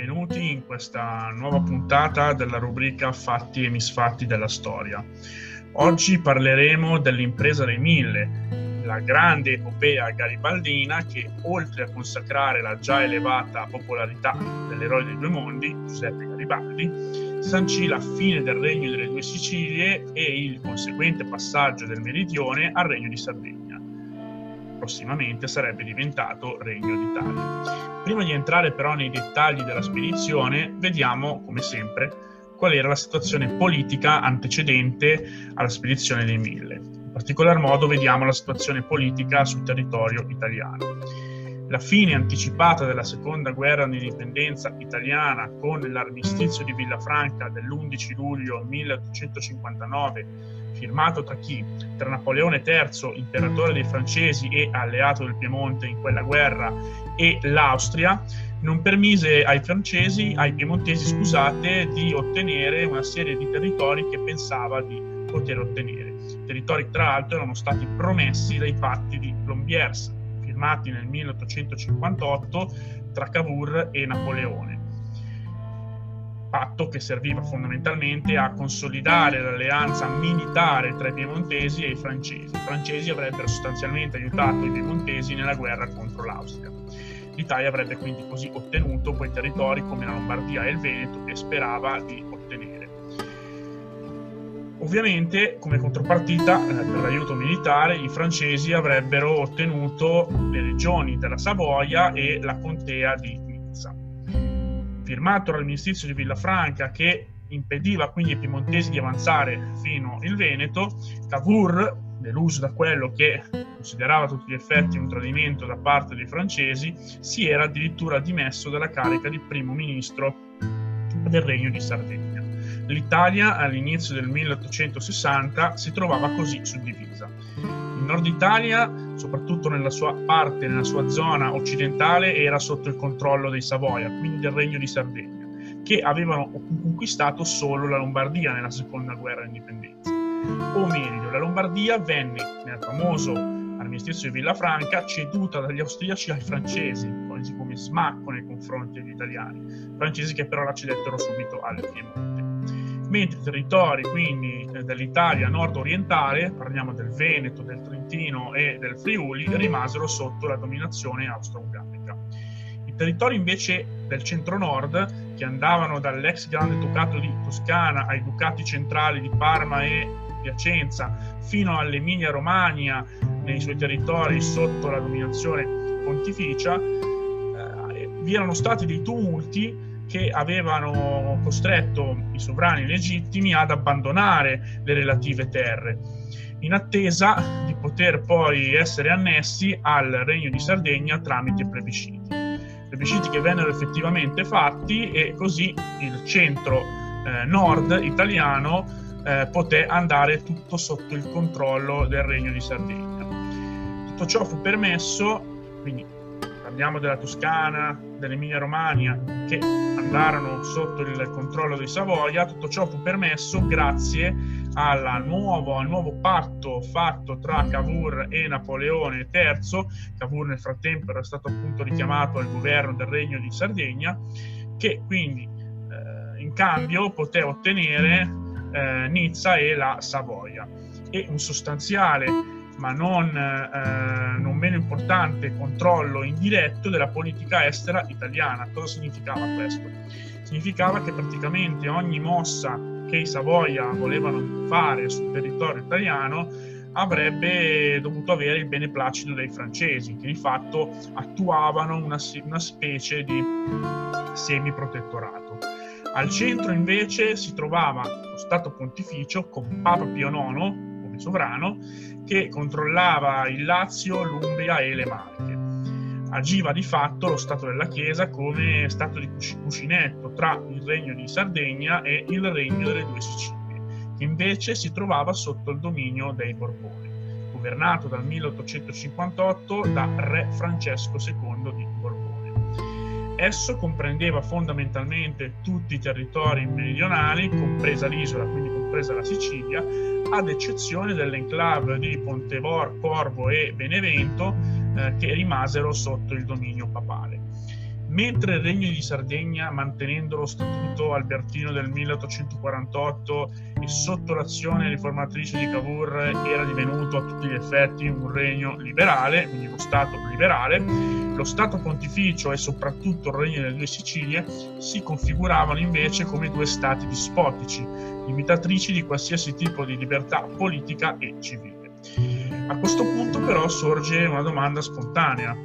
benvenuti in questa nuova puntata della rubrica Fatti e misfatti della storia. Oggi parleremo dell'impresa dei mille, la grande epopea garibaldina che, oltre a consacrare la già elevata popolarità dell'eroe dei due mondi, Giuseppe Garibaldi, sancì la fine del regno delle due Sicilie e il conseguente passaggio del meridione al regno di Sardegna prossimamente sarebbe diventato Regno d'Italia. Prima di entrare però nei dettagli della spedizione, vediamo, come sempre, qual era la situazione politica antecedente alla spedizione dei Mille. In particolar modo vediamo la situazione politica sul territorio italiano. La fine anticipata della seconda guerra di indipendenza italiana con l'armistizio di Villafranca dell'11 luglio 1859 firmato tra chi? Tra Napoleone III, imperatore dei francesi e alleato del Piemonte in quella guerra, e l'Austria, non permise ai francesi, ai piemontesi, scusate, di ottenere una serie di territori che pensava di poter ottenere. I territori, tra l'altro, erano stati promessi dai patti di Plombiers, firmati nel 1858 tra Cavour e Napoleone patto che serviva fondamentalmente a consolidare l'alleanza militare tra i piemontesi e i francesi. I francesi avrebbero sostanzialmente aiutato i piemontesi nella guerra contro l'Austria. L'Italia avrebbe quindi così ottenuto quei territori come la Lombardia e il Veneto che sperava di ottenere. Ovviamente, come contropartita eh, per l'aiuto militare, i francesi avrebbero ottenuto le regioni della Savoia e la contea di firmato dall'armistizio di Villafranca che impediva quindi ai piemontesi di avanzare fino il Veneto, Cavour, deluso da quello che considerava tutti gli effetti un tradimento da parte dei francesi, si era addirittura dimesso dalla carica di primo ministro del Regno di Sardegna. L'Italia all'inizio del 1860 si trovava così suddivisa. Nord Italia, soprattutto nella sua parte, nella sua zona occidentale, era sotto il controllo dei Savoia, quindi del Regno di Sardegna, che avevano conquistato solo la Lombardia nella seconda guerra d'indipendenza. O meglio, la Lombardia venne, nel famoso armistizio di Villafranca, ceduta dagli austriaci ai francesi, quasi come smacco nei confronti degli italiani, francesi che però la cedettero subito al Piemonte mentre i territori quindi eh, dell'Italia nord-orientale, parliamo del Veneto, del Trentino e del Friuli, rimasero sotto la dominazione austro-ungarica. I territori invece del centro-nord, che andavano dall'ex grande ducato di Toscana ai ducati centrali di Parma e Piacenza, fino all'Emilia-Romagna, nei suoi territori sotto la dominazione pontificia, eh, vi erano stati dei tumulti che avevano costretto i sovrani legittimi ad abbandonare le relative terre, in attesa di poter poi essere annessi al Regno di Sardegna tramite plebisciti. Plebisciti che vennero effettivamente fatti e così il centro eh, nord italiano eh, poté andare tutto sotto il controllo del Regno di Sardegna. Tutto ciò fu permesso, quindi parliamo della Toscana, dell'Emilia Romagna, che andarono sotto il controllo dei Savoia, tutto ciò fu permesso grazie nuovo, al nuovo patto fatto tra Cavour e Napoleone III. Cavour nel frattempo era stato appunto richiamato al governo del Regno di Sardegna, che quindi eh, in cambio poté ottenere eh, Nizza e la Savoia. E un sostanziale ma non, eh, non, meno importante controllo indiretto della politica estera italiana. Cosa significava questo? Significava che praticamente ogni mossa che i Savoia volevano fare sul territorio italiano avrebbe dovuto avere il beneplacito dei francesi, che di fatto attuavano una, una specie di semi-protettorato. Al centro invece si trovava lo Stato Pontificio con Papa Pio IX sovrano che controllava il Lazio, l'Umbria e le Marche. Agiva di fatto lo Stato della Chiesa come stato di cuscinetto tra il regno di Sardegna e il regno delle due Sicilie, che invece si trovava sotto il dominio dei Borboni, governato dal 1858 da re Francesco II di Borbone. Esso comprendeva fondamentalmente tutti i territori meridionali, compresa l'isola, quindi compresa la Sicilia, ad eccezione dell'enclave di Pontevor, Corvo e Benevento, eh, che rimasero sotto il dominio papale. Mentre il Regno di Sardegna, mantenendo lo statuto albertino del 1848 e sotto l'azione riformatrice di Cavour, era divenuto a tutti gli effetti un regno liberale, quindi uno Stato liberale, lo Stato pontificio e soprattutto il Regno delle due Sicilie si configuravano invece come due Stati dispotici, limitatrici di qualsiasi tipo di libertà politica e civile. A questo punto però sorge una domanda spontanea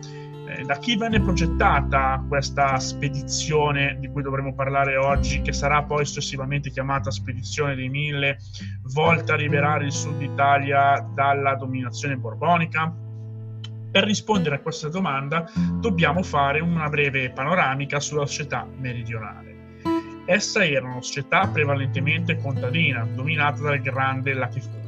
da chi venne progettata questa spedizione di cui dovremo parlare oggi, che sarà poi successivamente chiamata Spedizione dei Mille, volta a liberare il sud Italia dalla dominazione borbonica? Per rispondere a questa domanda dobbiamo fare una breve panoramica sulla società meridionale. Essa era una società prevalentemente contadina, dominata dal grande latifondo.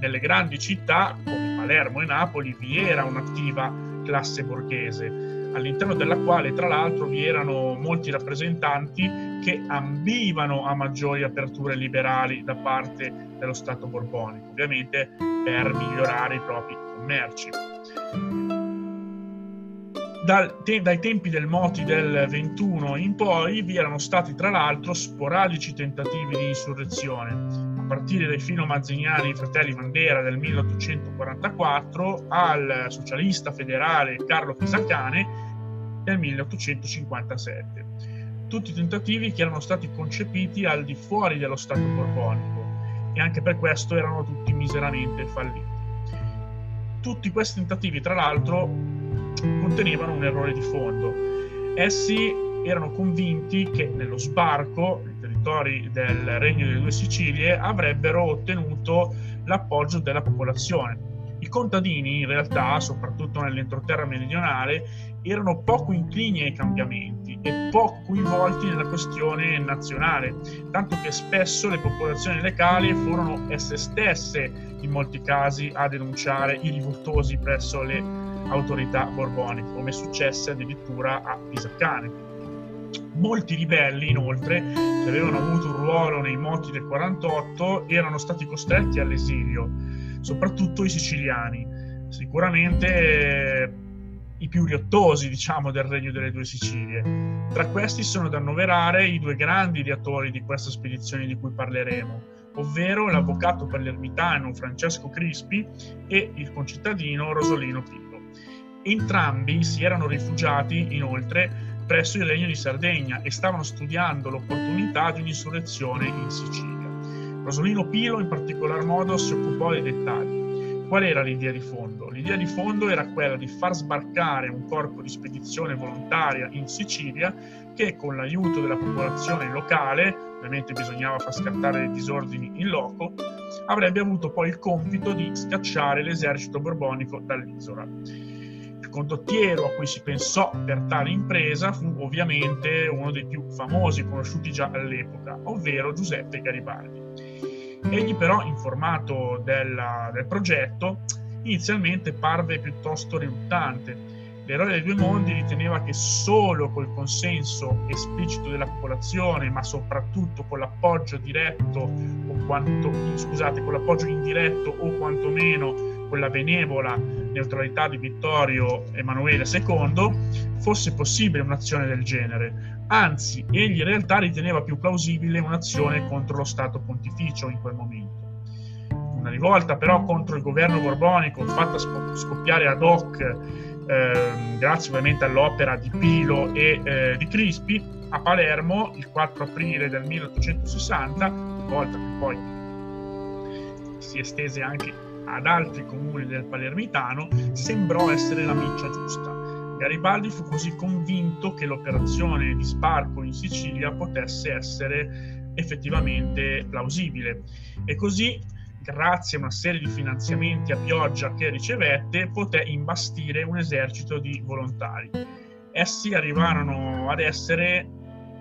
Nelle grandi città, come Palermo e Napoli, vi era un'attiva classe borghese, all'interno della quale tra l'altro vi erano molti rappresentanti che ambivano a maggiori aperture liberali da parte dello Stato borbonico, ovviamente per migliorare i propri commerci. Dal, te, dai tempi del Moti del 21 in poi vi erano stati tra l'altro sporadici tentativi di insurrezione, partire dai filo mazziniani fratelli Mandera del 1844 al socialista federale Carlo Pisacane del 1857. Tutti tentativi che erano stati concepiti al di fuori dello Stato borbonico e anche per questo erano tutti miseramente falliti. Tutti questi tentativi, tra l'altro, contenevano un errore di fondo. Essi erano convinti che nello sbarco territori del Regno delle Due Sicilie avrebbero ottenuto l'appoggio della popolazione. I contadini, in realtà, soprattutto nell'entroterra meridionale, erano poco inclini ai cambiamenti e poco coinvolti nella questione nazionale, tanto che spesso le popolazioni locali furono esse stesse, in molti casi, a denunciare i rivoltosi presso le autorità borboniche, come successe addirittura a Pisacane. Molti ribelli, inoltre, che avevano avuto un ruolo nei moti del 48, erano stati costretti all'esilio, soprattutto i siciliani. Sicuramente eh, i più riottosi, diciamo, del Regno delle Due Sicilie. Tra questi sono da annoverare i due grandi ideatori di questa spedizione di cui parleremo, ovvero l'avvocato palermitano Francesco Crispi e il concittadino Rosolino Pillo. Entrambi si erano rifugiati, inoltre, presso il Regno di Sardegna e stavano studiando l'opportunità di un'insurrezione in Sicilia. Rosolino Pilo in particolar modo si occupò dei dettagli. Qual era l'idea di fondo? L'idea di fondo era quella di far sbarcare un corpo di spedizione volontaria in Sicilia che con l'aiuto della popolazione locale, ovviamente bisognava far scattare i disordini in loco, avrebbe avuto poi il compito di scacciare l'esercito borbonico dall'isola. Condottiero a cui si pensò per tale impresa fu ovviamente uno dei più famosi conosciuti già all'epoca, ovvero Giuseppe Garibaldi. Egli però, informato della, del progetto, inizialmente parve piuttosto riluttante. L'eroe dei due mondi riteneva che solo col consenso esplicito della popolazione, ma soprattutto con l'appoggio diretto o quanto, scusate, con l'appoggio indiretto o quantomeno con la benevola neutralità di Vittorio Emanuele II, fosse possibile un'azione del genere. Anzi, egli in realtà riteneva più plausibile un'azione contro lo Stato pontificio in quel momento. Una rivolta però contro il governo borbonico fatta scoppiare ad hoc, eh, grazie ovviamente all'opera di Pilo e eh, di Crispi, a Palermo il 4 aprile del 1860, volta che poi si estese anche ad altri comuni del Palermitano sembrò essere la miccia giusta. Garibaldi fu così convinto che l'operazione di sbarco in Sicilia potesse essere effettivamente plausibile e così grazie a una serie di finanziamenti a pioggia che ricevette, poté imbastire un esercito di volontari. Essi arrivarono ad essere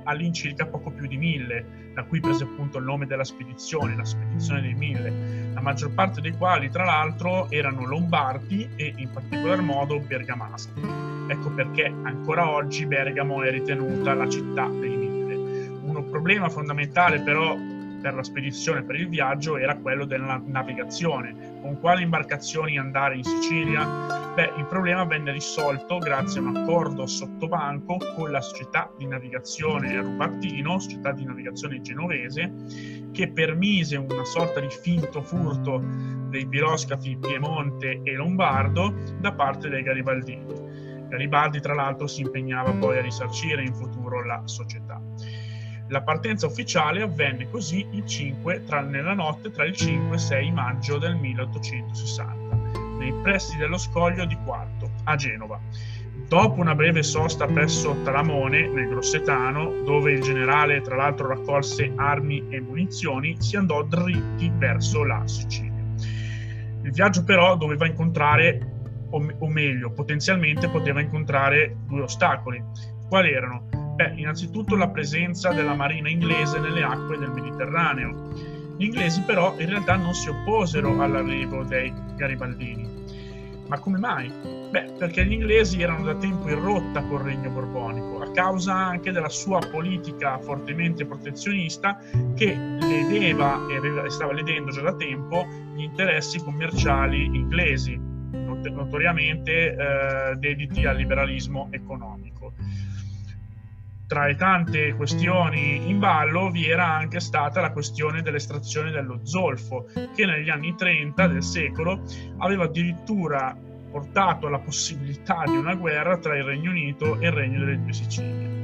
all'incirca poco più di mille, da cui prese appunto il nome della spedizione, la spedizione dei mille, la maggior parte dei quali tra l'altro erano lombardi e in particolar modo bergamaschi. Ecco perché ancora oggi Bergamo è ritenuta la città dei mille. Un problema fondamentale però per la spedizione, per il viaggio, era quello della navigazione. Con quali imbarcazioni andare in Sicilia? Beh, il problema venne risolto grazie a un accordo sottobanco con la società di navigazione Rubattino, società di navigazione genovese, che permise una sorta di finto furto dei piroscafi Piemonte e Lombardo da parte dei Garibaldini. Garibaldi, tra l'altro, si impegnava poi a risarcire in futuro la società. La partenza ufficiale avvenne così il 5, tra, nella notte tra il 5 e il 6 maggio del 1860, nei pressi dello scoglio di Quarto, a Genova. Dopo una breve sosta presso Talamone, nel Grossetano, dove il generale tra l'altro raccolse armi e munizioni, si andò dritti verso la Sicilia. Il viaggio però doveva incontrare, o meglio, potenzialmente poteva incontrare due ostacoli. Quali erano? Beh, innanzitutto la presenza della marina inglese nelle acque del Mediterraneo. Gli inglesi però in realtà non si opposero all'arrivo dei garibaldini. Ma come mai? Beh, perché gli inglesi erano da tempo in rotta col regno borbonico, a causa anche della sua politica fortemente protezionista che ledeva e stava ledendo già da tempo gli interessi commerciali inglesi, notoriamente eh, dediti al liberalismo economico tra le tante questioni in ballo vi era anche stata la questione dell'estrazione dello zolfo, che negli anni 30 del secolo aveva addirittura portato alla possibilità di una guerra tra il Regno Unito e il Regno delle Due Sicilie.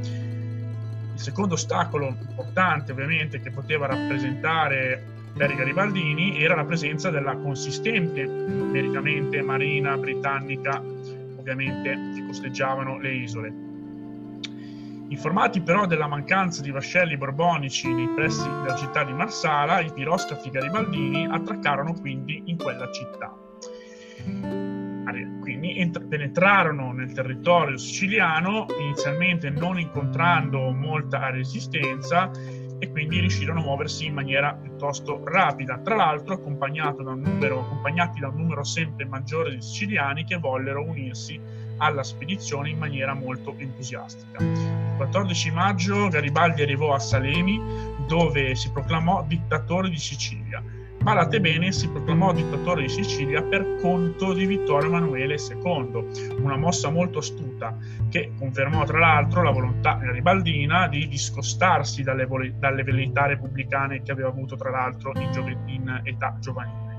Il secondo ostacolo importante, ovviamente, che poteva rappresentare i garibaldini era la presenza della consistente, numericamente, marina britannica, ovviamente, che costeggiavano le isole Informati però della mancanza di vascelli borbonici nei pressi della città di Marsala, i piroscafi garibaldini attraccarono quindi in quella città. Quindi ent- penetrarono nel territorio siciliano, inizialmente non incontrando molta resistenza e quindi riuscirono a muoversi in maniera piuttosto rapida, tra l'altro da numero, accompagnati da un numero sempre maggiore di siciliani che vollero unirsi alla spedizione in maniera molto entusiastica. Il 14 maggio Garibaldi arrivò a Salemi dove si proclamò dittatore di Sicilia. Badate bene, si proclamò dittatore di Sicilia per conto di Vittorio Emanuele II, una mossa molto astuta che confermò tra l'altro la volontà garibaldina di discostarsi dalle, dalle velleità repubblicane che aveva avuto tra l'altro in, in età giovanile.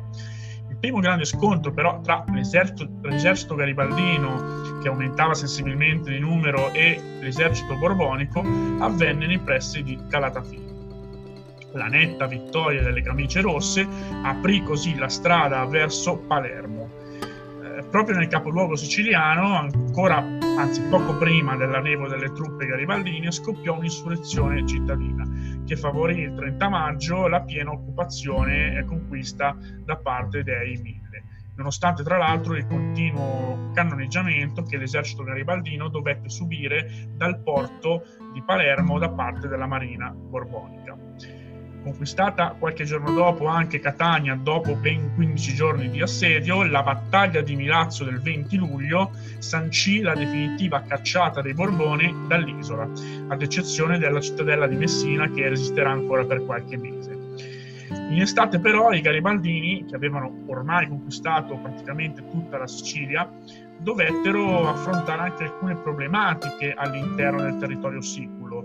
Primo grande scontro però tra l'esercito, l'esercito garibaldino, che aumentava sensibilmente di numero, e l'esercito borbonico avvenne nei pressi di Calatafimi. La netta vittoria delle camicie rosse aprì così la strada verso Palermo. Proprio nel capoluogo siciliano, ancora, anzi poco prima dell'arrivo delle truppe garibaldine, scoppiò un'insurrezione cittadina che favorì il 30 maggio la piena occupazione e conquista da parte dei Mille, nonostante tra l'altro il continuo cannoneggiamento che l'esercito garibaldino dovette subire dal porto di Palermo da parte della marina borbonica conquistata qualche giorno dopo anche Catania dopo ben 15 giorni di assedio, la battaglia di Milazzo del 20 luglio sancì la definitiva cacciata dei Borboni dall'isola, ad eccezione della cittadella di Messina che resisterà ancora per qualche mese. In estate però i garibaldini, che avevano ormai conquistato praticamente tutta la Sicilia, dovettero affrontare anche alcune problematiche all'interno del territorio siculo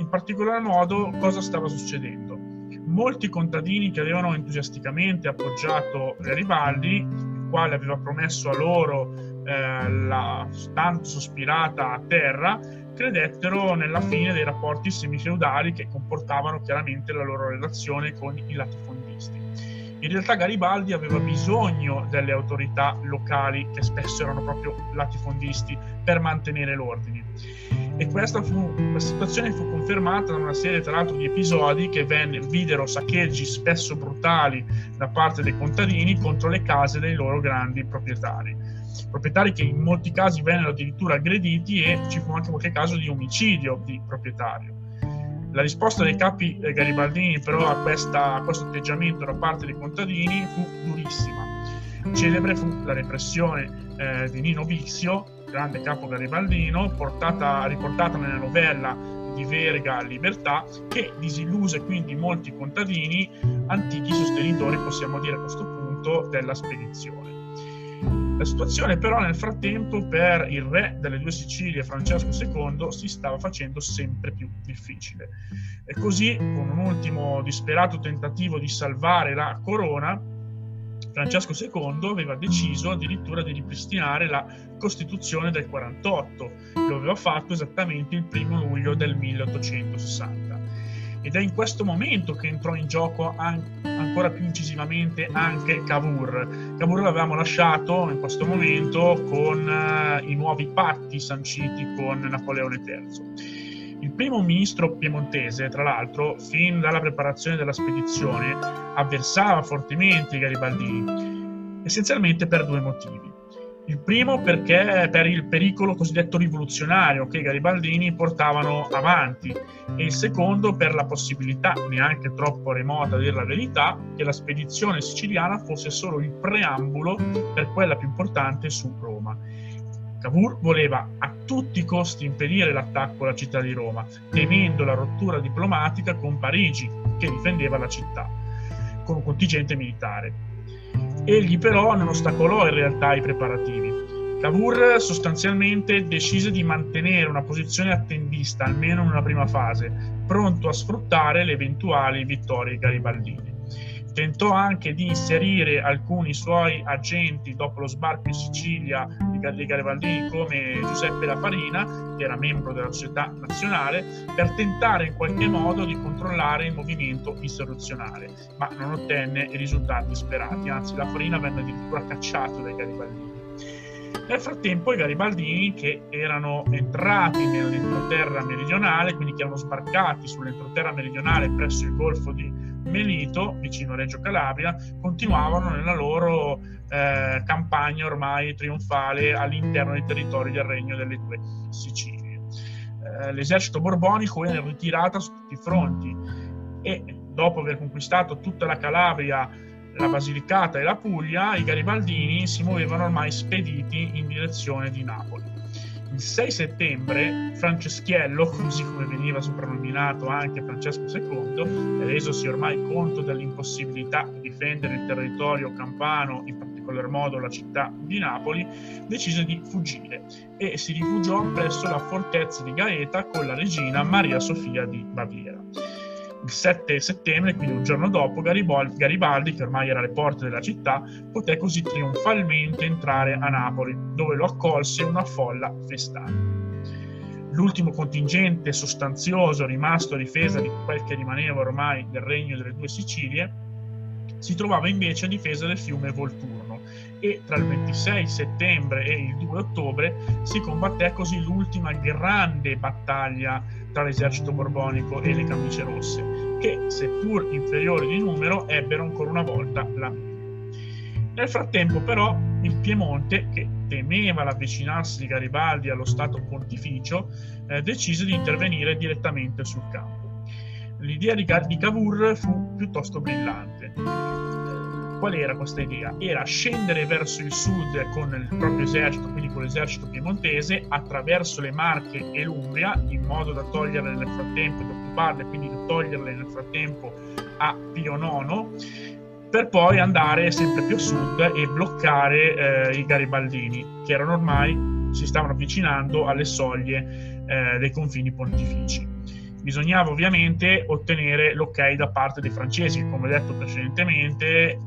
in particolar modo cosa stava succedendo. Molti contadini che avevano entusiasticamente appoggiato Garibaldi, il quale aveva promesso a loro eh, la tanto sospirata terra, credettero nella fine dei rapporti semifeudali che comportavano chiaramente la loro relazione con i latifondisti. In realtà Garibaldi aveva bisogno delle autorità locali, che spesso erano proprio latifondisti, per mantenere l'ordine e questa, fu, questa situazione fu confermata da una serie tra l'altro di episodi che venne, videro saccheggi spesso brutali da parte dei contadini contro le case dei loro grandi proprietari proprietari che in molti casi vennero addirittura aggrediti e ci fu anche qualche caso di omicidio di proprietario. La risposta dei capi eh, garibaldini però a, questa, a questo atteggiamento da parte dei contadini fu durissima. Celebre fu la repressione eh, di Nino Vizio grande capo garibaldino, portata, riportata nella novella di verga libertà che disilluse quindi molti contadini, antichi sostenitori, possiamo dire a questo punto, della spedizione. La situazione però nel frattempo per il re delle due Sicilie, Francesco II, si stava facendo sempre più difficile. E così, con un ultimo disperato tentativo di salvare la corona, Francesco II aveva deciso addirittura di ripristinare la Costituzione del 48. Lo aveva fatto esattamente il primo luglio del 1860 ed è in questo momento che entrò in gioco an- ancora più incisivamente anche Cavour. Cavour l'avevamo lasciato in questo momento con uh, i nuovi patti sanciti con Napoleone III. Il primo ministro piemontese, tra l'altro, fin dalla preparazione della spedizione, avversava fortemente i garibaldini, essenzialmente per due motivi. Il primo perché per il pericolo cosiddetto rivoluzionario che i garibaldini portavano avanti e il secondo per la possibilità, neanche troppo remota a dire la verità, che la spedizione siciliana fosse solo il preambolo per quella più importante su Roma. Cavour voleva a tutti i costi impedire l'attacco alla città di Roma, temendo la rottura diplomatica con Parigi, che difendeva la città, con un contingente militare. Egli però non ostacolò in realtà i preparativi. Cavour sostanzialmente decise di mantenere una posizione attendista, almeno in una prima fase, pronto a sfruttare le eventuali vittorie garibaldine. Tentò anche di inserire alcuni suoi agenti dopo lo sbarco in Sicilia dei Garibaldini come Giuseppe La Farina, che era membro della società nazionale, per tentare in qualche modo di controllare il movimento insurrezionale, ma non ottenne i risultati sperati, anzi La Farina venne addirittura cacciato dai Garibaldini. Nel frattempo i Garibaldini, che erano entrati nell'entroterra meridionale, quindi che erano sbarcati sull'entroterra meridionale presso il golfo di Melito, vicino a Reggio Calabria, continuavano nella loro eh, campagna ormai trionfale all'interno dei territori del regno delle due Sicilie. Eh, l'esercito borbonico era in ritirata su tutti i fronti e dopo aver conquistato tutta la Calabria, la Basilicata e la Puglia, i garibaldini si muovevano ormai spediti in direzione di Napoli. Il 6 settembre Franceschiello, così come veniva soprannominato anche Francesco II, resosi ormai conto dell'impossibilità di difendere il territorio campano, in particolar modo la città di Napoli, decise di fuggire e si rifugiò presso la fortezza di Gaeta con la regina Maria Sofia di Baviera il 7 settembre, quindi un giorno dopo, Garibaldi, che ormai era alle porte della città, poté così trionfalmente entrare a Napoli, dove lo accolse una folla festante. L'ultimo contingente sostanzioso rimasto a difesa di quel che rimaneva ormai del regno delle due Sicilie si trovava invece a difesa del fiume Volturno e tra il 26 settembre e il 2 ottobre si combatté così l'ultima grande battaglia tra l'esercito borbonico e le camicie rosse, che, seppur inferiori di numero, ebbero ancora una volta la meglio. Nel frattempo, però, il Piemonte, che temeva l'avvicinarsi di Garibaldi allo Stato Pontificio, eh, decise di intervenire direttamente sul campo. L'idea di, Cavour fu piuttosto brillante Qual era questa idea? Era scendere verso il sud con il proprio esercito, quindi con l'esercito piemontese, attraverso le Marche e l'Umbria, in modo da toglierle nel frattempo, da occuparle, quindi da toglierle nel frattempo a Pio IX, per poi andare sempre più a sud e bloccare eh, i garibaldini, che erano ormai, si stavano avvicinando alle soglie eh, dei confini pontifici. Bisognava ovviamente ottenere l'ok da parte dei francesi, come detto precedentemente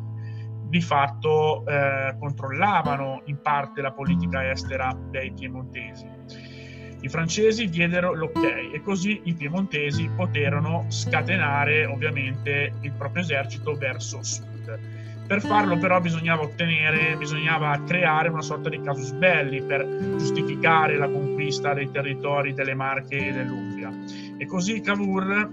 di fatto eh, controllavano in parte la politica estera dei piemontesi. I francesi diedero l'ok e così i piemontesi poterono scatenare ovviamente il proprio esercito verso sud. Per farlo però bisognava ottenere, bisognava creare una sorta di casus belli per giustificare la conquista dei territori delle Marche e dell'Umbria. E così Cavour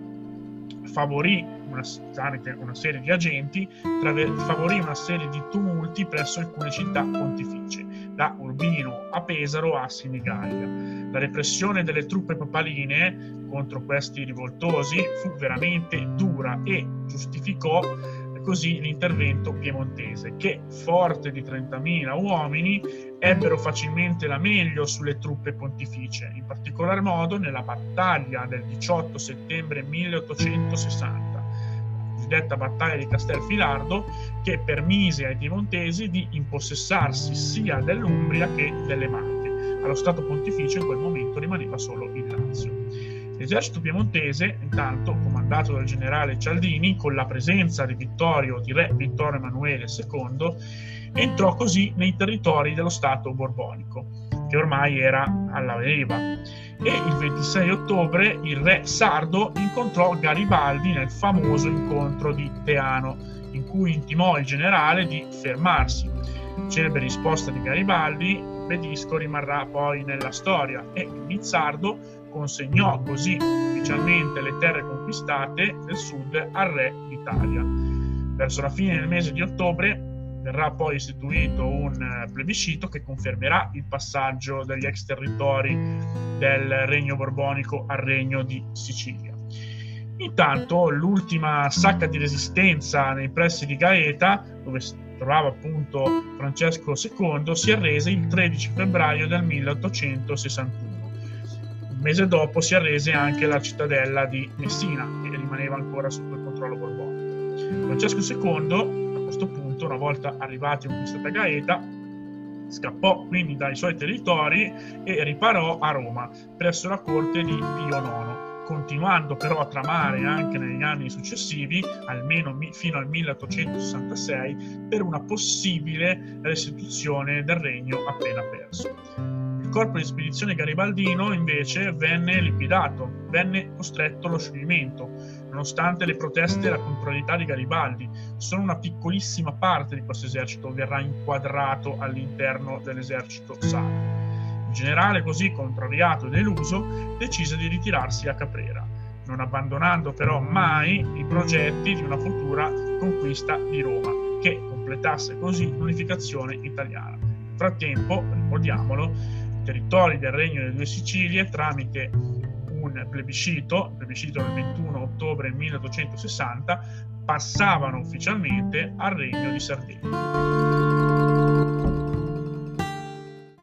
favorì una, tramite una serie di agenti, traver- favorì una serie di tumulti presso alcune città pontificie, da Urbino a Pesaro a Senigallia. La repressione delle truppe papaline contro questi rivoltosi fu veramente dura e giustificò così l'intervento piemontese, che, forte di 30.000 uomini, ebbero facilmente la meglio sulle truppe pontificie, in particolar modo nella battaglia del 18 settembre 1860 cosiddetta battaglia di Castelfilardo, che permise ai piemontesi di impossessarsi sia dell'Umbria che delle Marche. Allo Stato pontificio in quel momento rimaneva solo il Lazio. L'esercito piemontese, intanto comandato dal generale Cialdini, con la presenza di Vittorio, di re Vittorio Emanuele II, entrò così nei territori dello Stato borbonico, che ormai era alla deriva e il 26 ottobre il re sardo incontrò Garibaldi nel famoso incontro di Teano, in cui intimò il generale di fermarsi. Celebre risposta di Garibaldi, il pedisco rimarrà poi nella storia e Nizzardo consegnò così ufficialmente le terre conquistate del sud al re d'Italia. Verso la fine del mese di ottobre verrà poi istituito un eh, plebiscito che confermerà il passaggio degli ex territori del regno borbonico al regno di Sicilia. Intanto l'ultima sacca di resistenza nei pressi di Gaeta, dove si trovava appunto Francesco II, si arrese il 13 febbraio del 1861. Un mese dopo si arrese anche la cittadella di Messina, che rimaneva ancora sotto il controllo borbonico. Francesco II punto, una volta arrivati a questa Gaeta, scappò quindi dai suoi territori e riparò a Roma presso la corte di Pio IX, continuando però a tramare anche negli anni successivi, almeno fino al 1866, per una possibile restituzione del regno appena perso. Corpo di spedizione garibaldino invece venne liquidato, venne costretto allo scioglimento, nonostante le proteste e la contrarietà di Garibaldi. Solo una piccolissima parte di questo esercito verrà inquadrato all'interno dell'esercito sardo. Il generale, così contrariato e deluso, decise di ritirarsi a Caprera, non abbandonando però mai i progetti di una futura conquista di Roma, che completasse così l'unificazione italiana. Frattempo, ricordiamolo, territori del Regno delle Due Sicilie tramite un plebiscito, plebiscito del 21 ottobre 1860, passavano ufficialmente al Regno di Sardegna.